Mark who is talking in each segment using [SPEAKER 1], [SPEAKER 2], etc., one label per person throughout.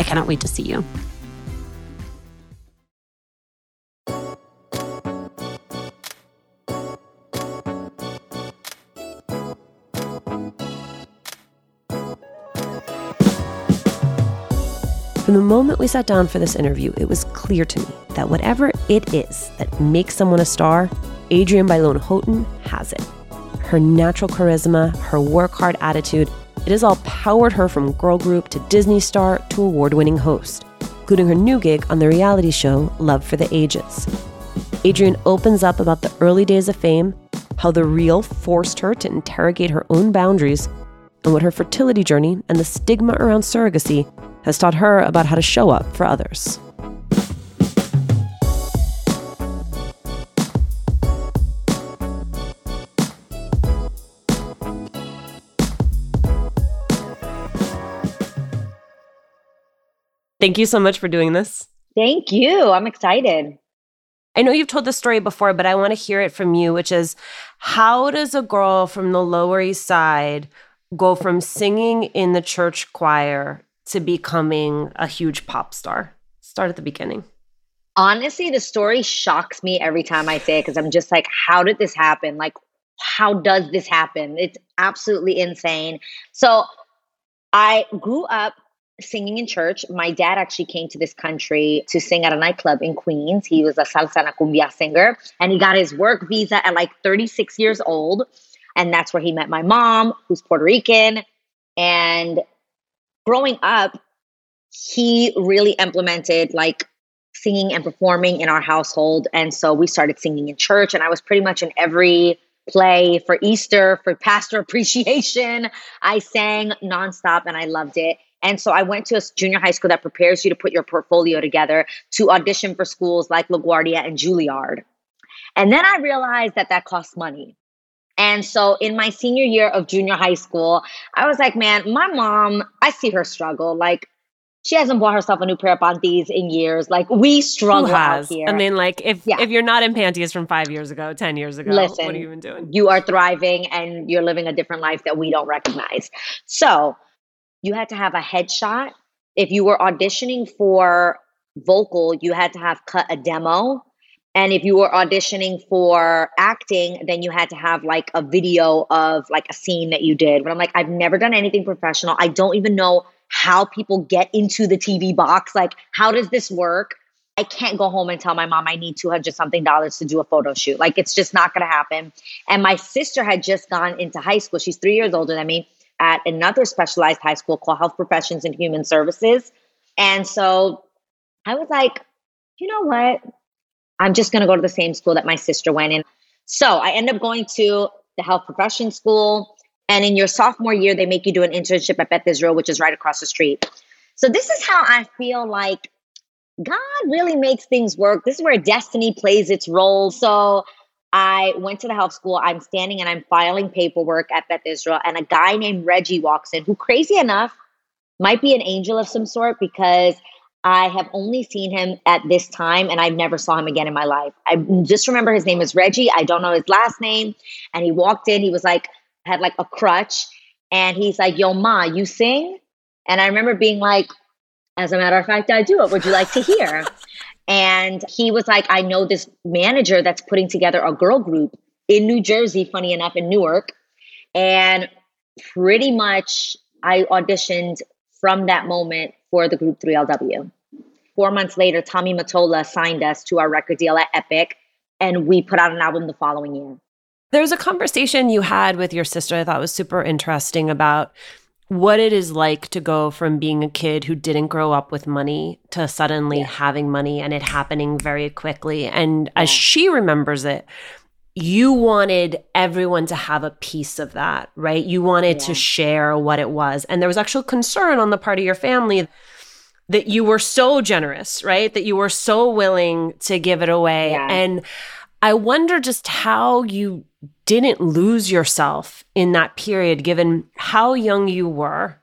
[SPEAKER 1] I cannot wait to see you. From the moment we sat down for this interview, it was clear to me that whatever it is that makes someone a star, Adrienne Bailon Houghton has it. Her natural charisma, her work hard attitude, it has all powered her from girl group to Disney star to award winning host, including her new gig on the reality show Love for the Ages. Adrienne opens up about the early days of fame, how the real forced her to interrogate her own boundaries, and what her fertility journey and the stigma around surrogacy has taught her about how to show up for others. Thank you so much for doing this.
[SPEAKER 2] Thank you. I'm excited.
[SPEAKER 1] I know you've told this story before, but I want to hear it from you, which is how does a girl from the Lower East Side go from singing in the church choir to becoming a huge pop star? Start at the beginning.
[SPEAKER 2] Honestly, the story shocks me every time I say it because I'm just like, how did this happen? Like, how does this happen? It's absolutely insane. So I grew up singing in church. My dad actually came to this country to sing at a nightclub in Queens. He was a salsa and cumbia singer, and he got his work visa at like 36 years old. And that's where he met my mom, who's Puerto Rican. And growing up, he really implemented like singing and performing in our household. And so we started singing in church, and I was pretty much in every play for Easter, for pastor appreciation. I sang nonstop and I loved it. And so I went to a junior high school that prepares you to put your portfolio together to audition for schools like LaGuardia and Juilliard. And then I realized that that costs money. And so in my senior year of junior high school, I was like, man, my mom, I see her struggle. Like, she hasn't bought herself a new pair of panties in years. Like we struggle out here.
[SPEAKER 1] I mean, like if yeah. if you're not in panties from five years ago, ten years ago, Listen, what are you even doing?
[SPEAKER 2] You are thriving and you're living a different life that we don't recognize. So you had to have a headshot. If you were auditioning for vocal, you had to have cut a demo. And if you were auditioning for acting, then you had to have like a video of like a scene that you did. But I'm like, I've never done anything professional. I don't even know how people get into the TV box. Like, how does this work? I can't go home and tell my mom I need 200 something dollars to do a photo shoot. Like, it's just not going to happen. And my sister had just gone into high school. She's three years older than me at another specialized high school called Health Professions and Human Services. And so I was like, you know what? I'm just going to go to the same school that my sister went in. So I end up going to the health profession school. And in your sophomore year, they make you do an internship at Beth Israel, which is right across the street. So this is how I feel like God really makes things work. This is where destiny plays its role. So I went to the health school. I'm standing and I'm filing paperwork at Beth Israel, and a guy named Reggie walks in, who, crazy enough, might be an angel of some sort because I have only seen him at this time and I never saw him again in my life. I just remember his name was Reggie. I don't know his last name. And he walked in, he was like, had like a crutch. And he's like, Yo, Ma, you sing? And I remember being like, As a matter of fact, I do. What would you like to hear? And he was like, I know this manager that's putting together a girl group in New Jersey, funny enough, in Newark. And pretty much I auditioned from that moment for the group 3LW. Four months later, Tommy Mottola signed us to our record deal at Epic, and we put out an album the following year.
[SPEAKER 1] There was a conversation you had with your sister I thought was super interesting about what it is like to go from being a kid who didn't grow up with money to suddenly yeah. having money and it happening very quickly. And yeah. as she remembers it, you wanted everyone to have a piece of that, right? You wanted yeah. to share what it was. And there was actual concern on the part of your family that you were so generous, right? That you were so willing to give it away. And I wonder just how you didn't lose yourself in that period, given how young you were,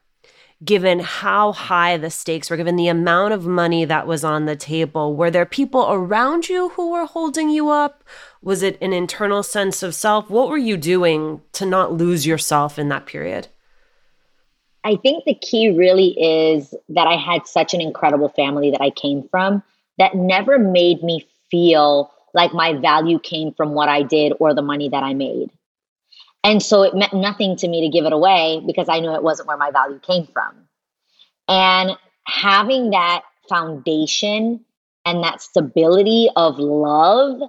[SPEAKER 1] given how high the stakes were, given the amount of money that was on the table. Were there people around you who were holding you up? Was it an internal sense of self? What were you doing to not lose yourself in that period?
[SPEAKER 2] I think the key really is that I had such an incredible family that I came from that never made me feel like my value came from what I did or the money that I made. And so it meant nothing to me to give it away because I knew it wasn't where my value came from. And having that foundation and that stability of love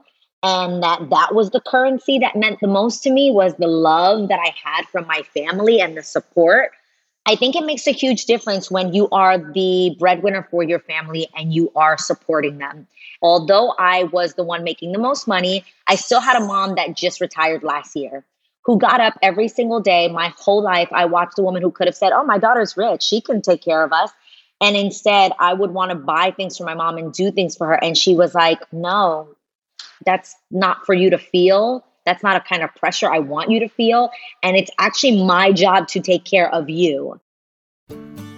[SPEAKER 2] and that that was the currency that meant the most to me was the love that I had from my family and the support. I think it makes a huge difference when you are the breadwinner for your family and you are supporting them although I was the one making the most money, I still had a mom that just retired last year who got up every single day. My whole life, I watched a woman who could have said, Oh, my daughter's rich. She can take care of us. And instead, I would want to buy things for my mom and do things for her. And she was like, No, that's not for you to feel. That's not a kind of pressure I want you to feel. And it's actually my job to take care of you.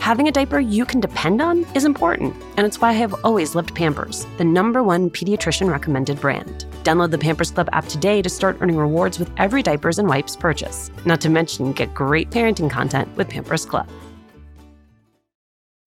[SPEAKER 1] Having a diaper you can depend on is important, and it's why I have always loved Pampers, the number one pediatrician recommended brand. Download the Pampers Club app today to start earning rewards with every diapers and wipes purchase. Not to mention, get great parenting content with Pampers Club.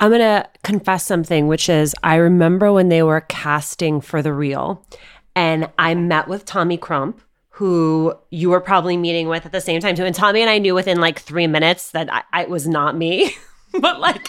[SPEAKER 1] I'm going to confess something, which is I remember when they were casting for The Real, and I met with Tommy Crump, who you were probably meeting with at the same time too. And Tommy and I knew within like three minutes that I, I, it was not me. but like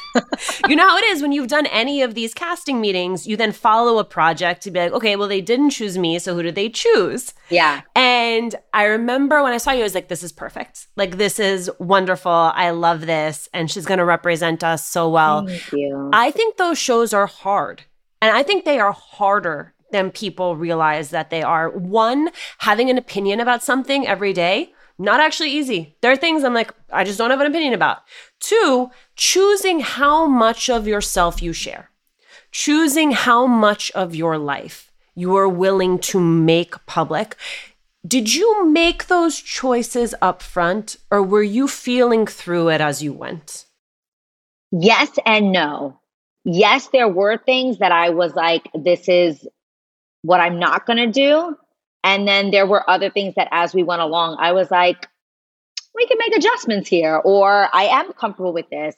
[SPEAKER 1] you know how it is when you've done any of these casting meetings you then follow a project to be like okay well they didn't choose me so who did they choose?
[SPEAKER 2] Yeah.
[SPEAKER 1] And i remember when i saw you i was like this is perfect. Like this is wonderful. I love this and she's going to represent us so well.
[SPEAKER 2] Thank you.
[SPEAKER 1] i think those shows are hard and i think they are harder than people realize that they are. One having an opinion about something every day not actually easy. There are things I'm like, I just don't have an opinion about. Two, choosing how much of yourself you share. choosing how much of your life you are willing to make public. Did you make those choices up front or were you feeling through it as you went?
[SPEAKER 2] Yes and no. Yes, there were things that I was like, this is what I'm not going to do. And then there were other things that as we went along, I was like, we can make adjustments here, or I am comfortable with this.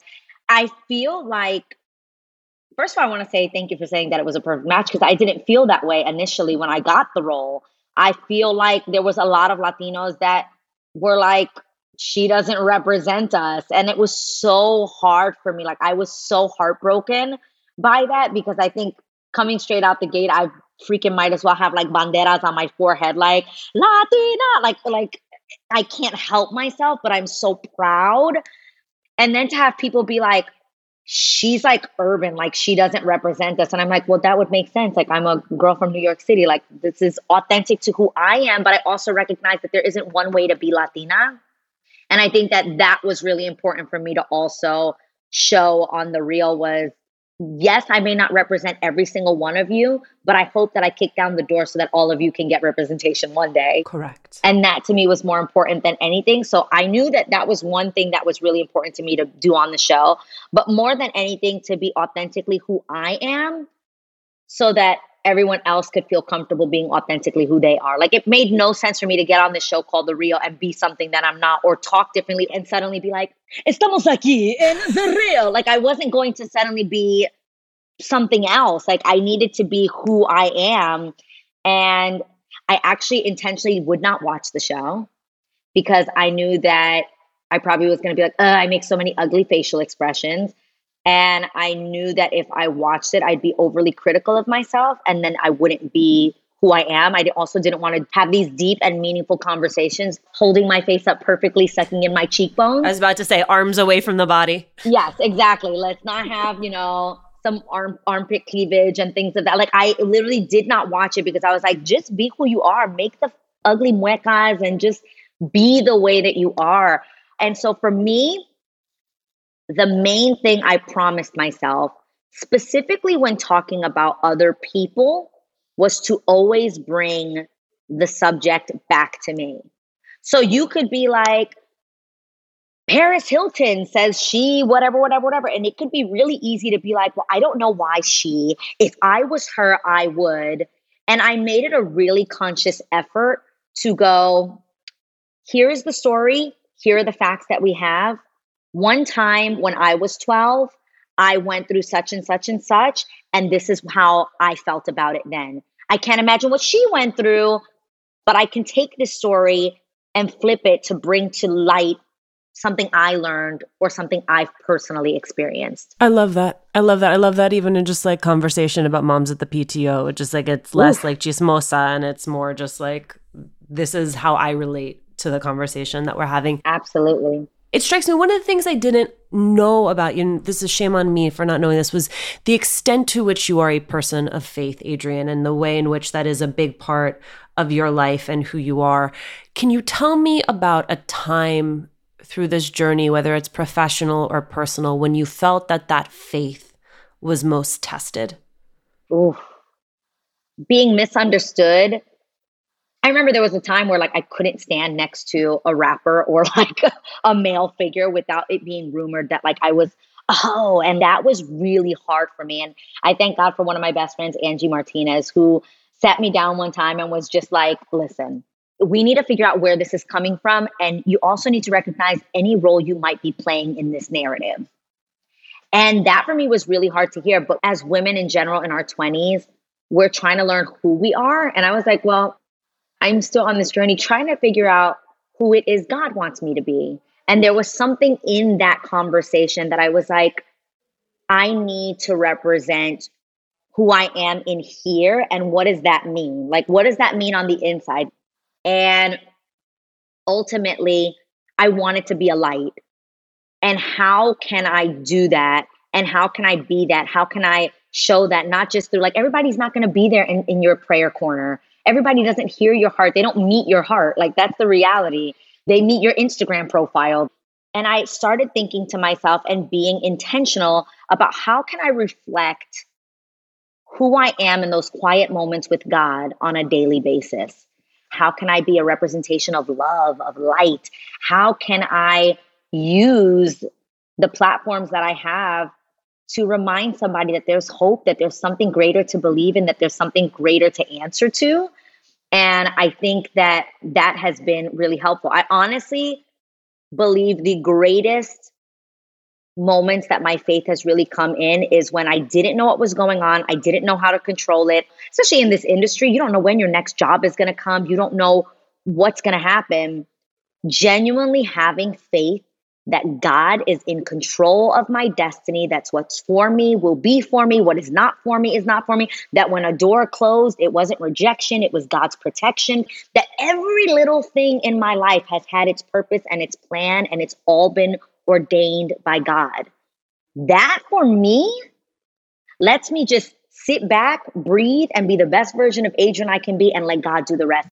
[SPEAKER 2] I feel like, first of all, I want to say thank you for saying that it was a perfect match because I didn't feel that way initially when I got the role. I feel like there was a lot of Latinos that were like, she doesn't represent us. And it was so hard for me. Like, I was so heartbroken by that because I think coming straight out the gate, I freaking might as well have like banderas on my forehead, like Latina, like, like I can't help myself, but I'm so proud. And then to have people be like, she's like urban, like she doesn't represent us. And I'm like, well, that would make sense. Like, I'm a girl from New York City. Like, this is authentic to who I am. But I also recognize that there isn't one way to be Latina. And I think that that was really important for me to also show on the real was yes, I may not represent every single one of you, but I hope that I kick down the door so that all of you can get representation one day.
[SPEAKER 1] Correct.
[SPEAKER 2] And that to me was more important than anything. So I knew that that was one thing that was really important to me to do on the show, but more than anything, to be authentically who I am so that everyone else could feel comfortable being authentically who they are. Like it made no sense for me to get on this show called The Real and be something that I'm not or talk differently and suddenly be like, estamos aquí in The Real. Like I wasn't going to suddenly be something else. Like I needed to be who I am. And I actually intentionally would not watch the show because I knew that I probably was going to be like, I make so many ugly facial expressions. And I knew that if I watched it, I'd be overly critical of myself and then I wouldn't be who I am. I also didn't want to have these deep and meaningful conversations, holding my face up perfectly, sucking in my cheekbones.
[SPEAKER 1] I was about to say arms away from the body.
[SPEAKER 2] Yes, exactly. Let's not have, you know, some arm armpit cleavage and things of that. Like I literally did not watch it because I was like, just be who you are, make the ugly muecas and just be the way that you are. And so for me, the main thing I promised myself, specifically when talking about other people, was to always bring the subject back to me. So you could be like, Paris Hilton says she, whatever, whatever, whatever. And it could be really easy to be like, well, I don't know why she. If I was her, I would. And I made it a really conscious effort to go, here is the story. Here are the facts that we have. One time when I was 12, I went through such and such and such, and this is how I felt about it then. I can't imagine what she went through, but I can take this story and flip it to bring to light something I learned or something I've personally experienced.
[SPEAKER 1] I love that. I love that. I love that even in just like conversation about moms at the PTO. It's just like it's less Oof. like chismosa and it's more just like this is how I relate to the conversation that we're having.
[SPEAKER 2] Absolutely.
[SPEAKER 1] It strikes me one of the things I didn't know about you, and this is shame on me for not knowing this, was the extent to which you are a person of faith, Adrienne, and the way in which that is a big part of your life and who you are. Can you tell me about a time through this journey, whether it's professional or personal, when you felt that that faith was most tested?
[SPEAKER 2] Ooh, being misunderstood. I remember there was a time where like I couldn't stand next to a rapper or like a, male figure without it being rumored that like I was oh, and that was really hard for me. And I thank God for one of my best friends, Angie Martinez, who sat me down one time and was just like, listen, we need to figure out where this is coming from. And you also need to recognize any role you might be playing in this narrative. And that for me was really hard to hear. But as women in general in our 20s, we're trying to learn who we are. And I was like, well, I'm still on this journey trying to figure out who it is God wants me to be. And there was something in that conversation that I was like, I need to represent who I am in here. And what does that mean? Like, what does that mean on the inside? And ultimately, I wanted to be a light. And how can I do that? And how can I be that? How can I show that not just through like everybody's not going to be there in, in your prayer corner. Everybody doesn't hear your heart. They don't meet your heart. Like that's the reality. They meet your Instagram profile. And I started thinking to myself and being intentional about how can I reflect who I am in those quiet moments with God on a daily basis. How can I be a representation of love, of light? How can I use the platforms that I have to remind somebody that there's hope, that there's something greater to believe in, that there's something greater to answer to? And I think that that has been really helpful. I honestly believe the greatest moments that my faith has really come in is when I didn't know what was going on. I didn't know how to control it, especially in this industry. You don't know when your next job is going to come, you don't know what's going to happen. Genuinely having faith that God is in control of my destiny. That's what's for me will be for me. What is not for me is not for me. That when a door closed, it wasn't rejection, it was God's protection. That every little thing in my life has had its purpose and its plan, and it's all been ordained by God. That for me lets me just sit back, breathe, and be the best version of Adrienne I can be and let God do the rest.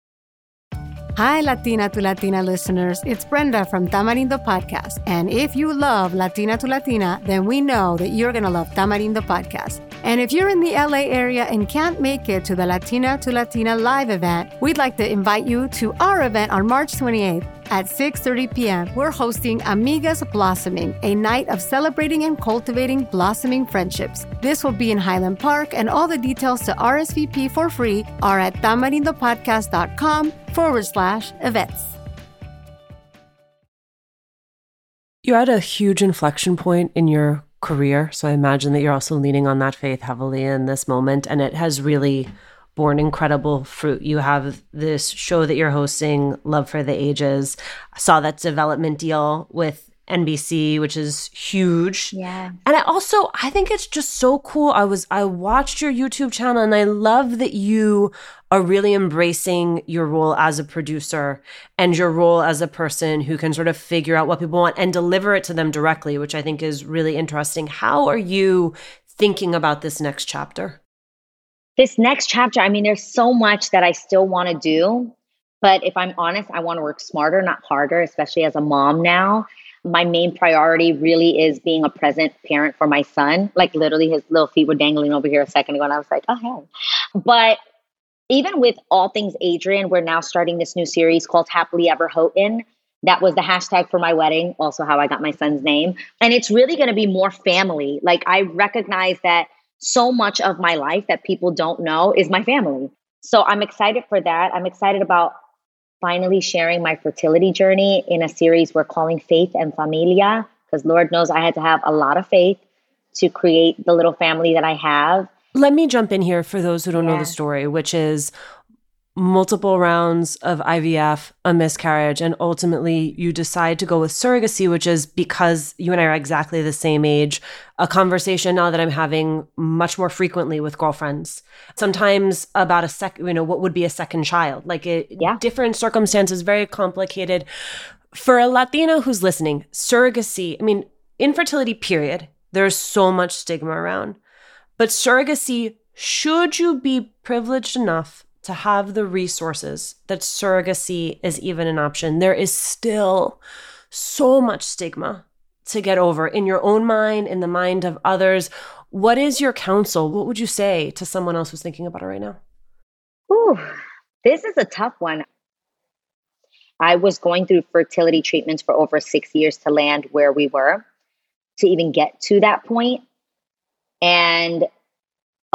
[SPEAKER 3] Hi, Latina to Latina listeners. It's Brenda from Tamarindo Podcast. And if you love Latina to Latina, then we know that you're going to love Tamarindo Podcast. And if you're in the LA area and can't make it to the Latina to Latina live event, we'd like to invite you to our event on March 28th at 6:30 p.m. We're hosting Amigas Blossoming, a night of celebrating and cultivating blossoming friendships. This will be in Highland Park, and all the details to RSVP for free are at tamarindopodcast.com forward slash events.
[SPEAKER 1] You're at a huge inflection point in your career. So I imagine that you're also leaning on that faith heavily in this moment. And it has really borne incredible fruit. You have this show that you're hosting, Love for the Ages. I saw that development deal with NBC, which is huge.
[SPEAKER 2] Yeah.
[SPEAKER 1] And I also I think it's just so cool. I was I watched your YouTube channel and I love that you are really embracing your role as a producer and your role as a person who can sort of figure out what people want and deliver it to them directly, which I think is really interesting. How are you thinking about this next chapter?
[SPEAKER 2] This next chapter, I mean, there's so much that I still want to do. But if I'm honest, I want to work smarter, not harder, especially as a mom now my main priority really is being a present parent for my son. Like literally his little feet were dangling over here a second ago and I was like, oh hey. But even with all things Adrienne, we're now starting this new series called Happily Ever Houghton. That was the hashtag for my wedding, also how I got my son's name. And it's really going to be more family. Like I recognize that so much of my life that people don't know is my family. So I'm excited for that. I'm excited about finally sharing my fertility journey in a series we're calling Faith and Familia, because Lord knows I had to have a lot of faith to create the little family that I have.
[SPEAKER 1] Let me jump in here for those who don't yeah. know the story, which is multiple rounds of IVF, a miscarriage, and ultimately you decide to go with surrogacy, which is because you and I are exactly the same age. A conversation now that I'm having much more frequently with girlfriends. Sometimes about a second, you know, what would be a second child? Like it,
[SPEAKER 2] yeah.
[SPEAKER 1] different circumstances, very complicated. For a Latina who's listening, surrogacy, I mean, infertility, period, there's so much stigma around. But surrogacy, should you be privileged enough to have the resources that surrogacy is even an option, there is still so much stigma to get over in your own mind, in the mind of others. What is your counsel? What would you say to someone else who's thinking about it right now?
[SPEAKER 2] Ooh, this is a tough one. I was going through fertility treatments for over six years to land where we were, to even get to that point. And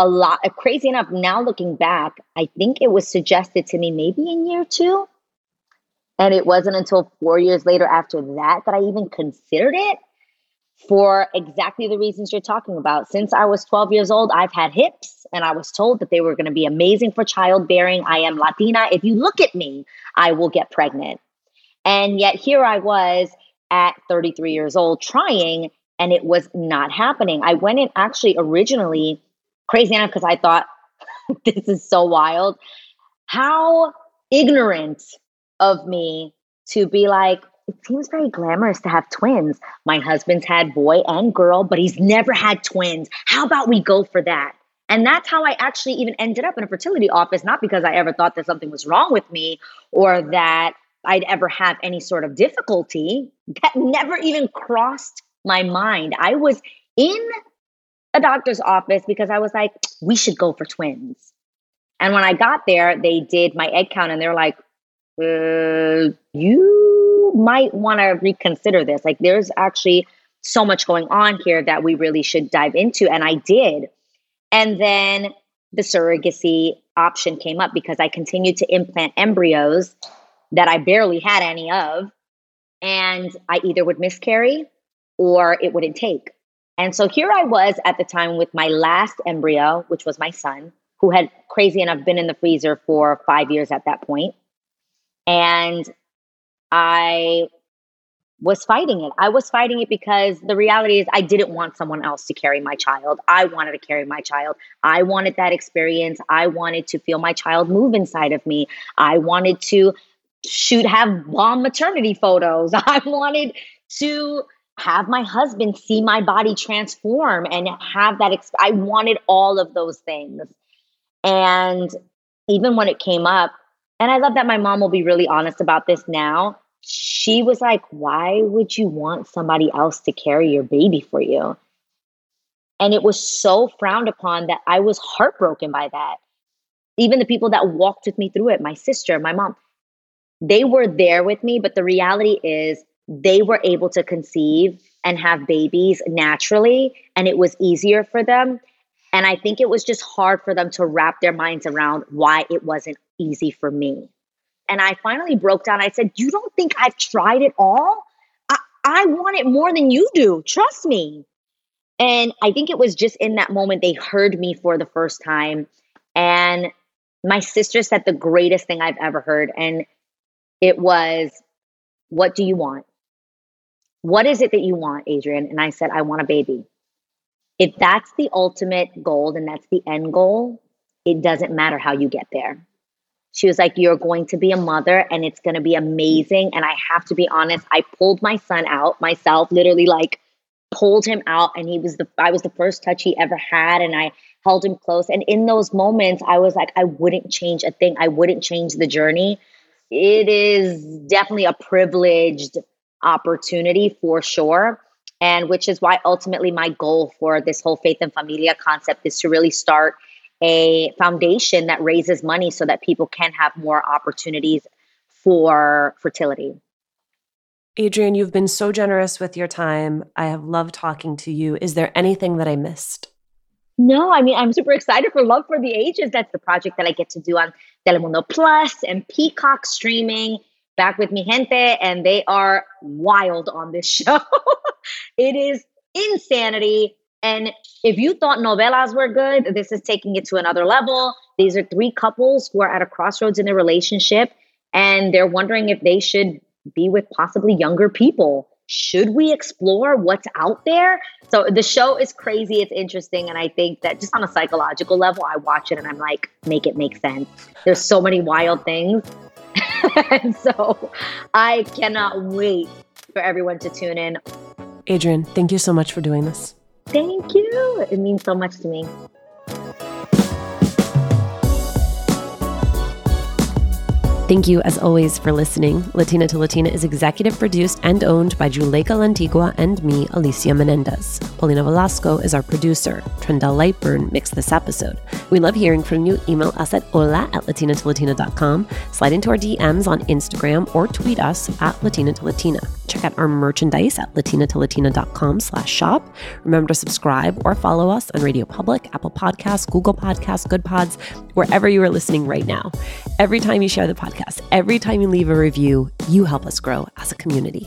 [SPEAKER 2] a lot uh, crazy enough now looking back i think it was suggested to me maybe in year two. And it wasn't until four years later after that that i even considered it for exactly the reasons you're talking about. Since i was 12 years old i've had hips and i was told that they were going to be amazing for childbearing. I am latina. If you look at me i will get pregnant. And yet here i was at 33 years old trying and it was not happening. I went in actually originally crazy enough because I thought this is so wild. How ignorant of me to be like, it seems very glamorous to have twins. My husband's had boy and girl, but he's never had twins. How about we go for that? And that's how I actually even ended up in a fertility office, not because I ever thought that something was wrong with me or that I'd ever have any sort of difficulty. That never even crossed my mind. I was in a doctor's office because I was like, we should go for twins. And when I got there, they did my egg count and they're like, uh, you might want to reconsider this. Like, there's actually so much going on here that we really should dive into. And I did. And then the surrogacy option came up because I continued to implant embryos that I barely had any of. And I either would miscarry or it wouldn't take. And so here I was at the time with my last embryo, which was my son, who had crazy enough been in the freezer for five years at that point. And I was fighting it. I was fighting it because the reality is I didn't want someone else to carry my child. I wanted to carry my child. I wanted that experience. I wanted to feel my child move inside of me. I wanted to shoot have bomb maternity photos. I wanted to have my husband see my body transform and have that exp- I wanted all of those things. And even when it came up, and I love that my mom will be really honest about this now she was like, Why would you want somebody else to carry your baby for you? And it was so frowned upon that I was heartbroken by that. Even the people that walked with me through it, my sister, my mom, they were there with me. But the reality is, they were able to conceive and have babies naturally, and it was easier for them. And I think it was just hard for them to wrap their minds around why it wasn't easy for me. And I finally broke down. I said, You don't think I've tried it all? I, I want it more than you do. Trust me. And I think it was just in that moment they heard me for the first time. And my sister said the greatest thing I've ever heard. And it was, What do you want? What is it that you want, Adrienne? And I said, I want a baby. If that's the ultimate goal and that's the end goal, it doesn't matter how you get there. She was like, You're going to be a mother and it's going to be amazing. And I have to be honest, I pulled my son out myself, literally like pulled him out. And he was the, I was the first touch he ever had. And I held him close. And in those moments, I was like, I wouldn't change a thing. I wouldn't change the journey. It is definitely a privileged opportunity for sure. And which is why ultimately my goal for this whole faith and familia concept is to really start a foundation that raises money so that people can have more opportunities for fertility.
[SPEAKER 1] Adrienne, you've been so generous with your time. I have loved talking to you. Is there anything that I missed?
[SPEAKER 2] No, I mean, I'm super excited for Love for the Ages. That's the project that I get to do on Telemundo Plus and Peacock streaming. Back with mi gente, and they are wild on this show. it is insanity. And if you thought novelas were good, this is taking it to another level. These are three couples who are at a crossroads in their relationship and they're wondering if they should be with possibly younger people. Should we explore what's out there? So the show is crazy, it's interesting, and I think that just on a psychological level, I watch it and I'm like, make it make sense. There's so many wild things. and so I cannot wait for everyone to tune in.
[SPEAKER 1] Adrienne, thank you so much for doing this.
[SPEAKER 2] Thank you. It means so much to me.
[SPEAKER 1] Thank you, as always, for listening. Latina to Latina is executive produced and owned by Juleyka Lantigua and me, Alicia Menendez. Paulina Velasco is our producer. Trendell Lightburn mixed this episode. We love hearing from you. Email us at hola at latinatolatina.com, slide into our DMs on Instagram, or tweet us at Latina to Latina. Check out our merchandise at latinatolatina.com slash shop. Remember to subscribe or follow us on Radio Public, Apple Podcasts, Google Podcasts, Good Pods, wherever you are listening right now. Every time you share the podcast, every time you leave a review, you help us grow as a community.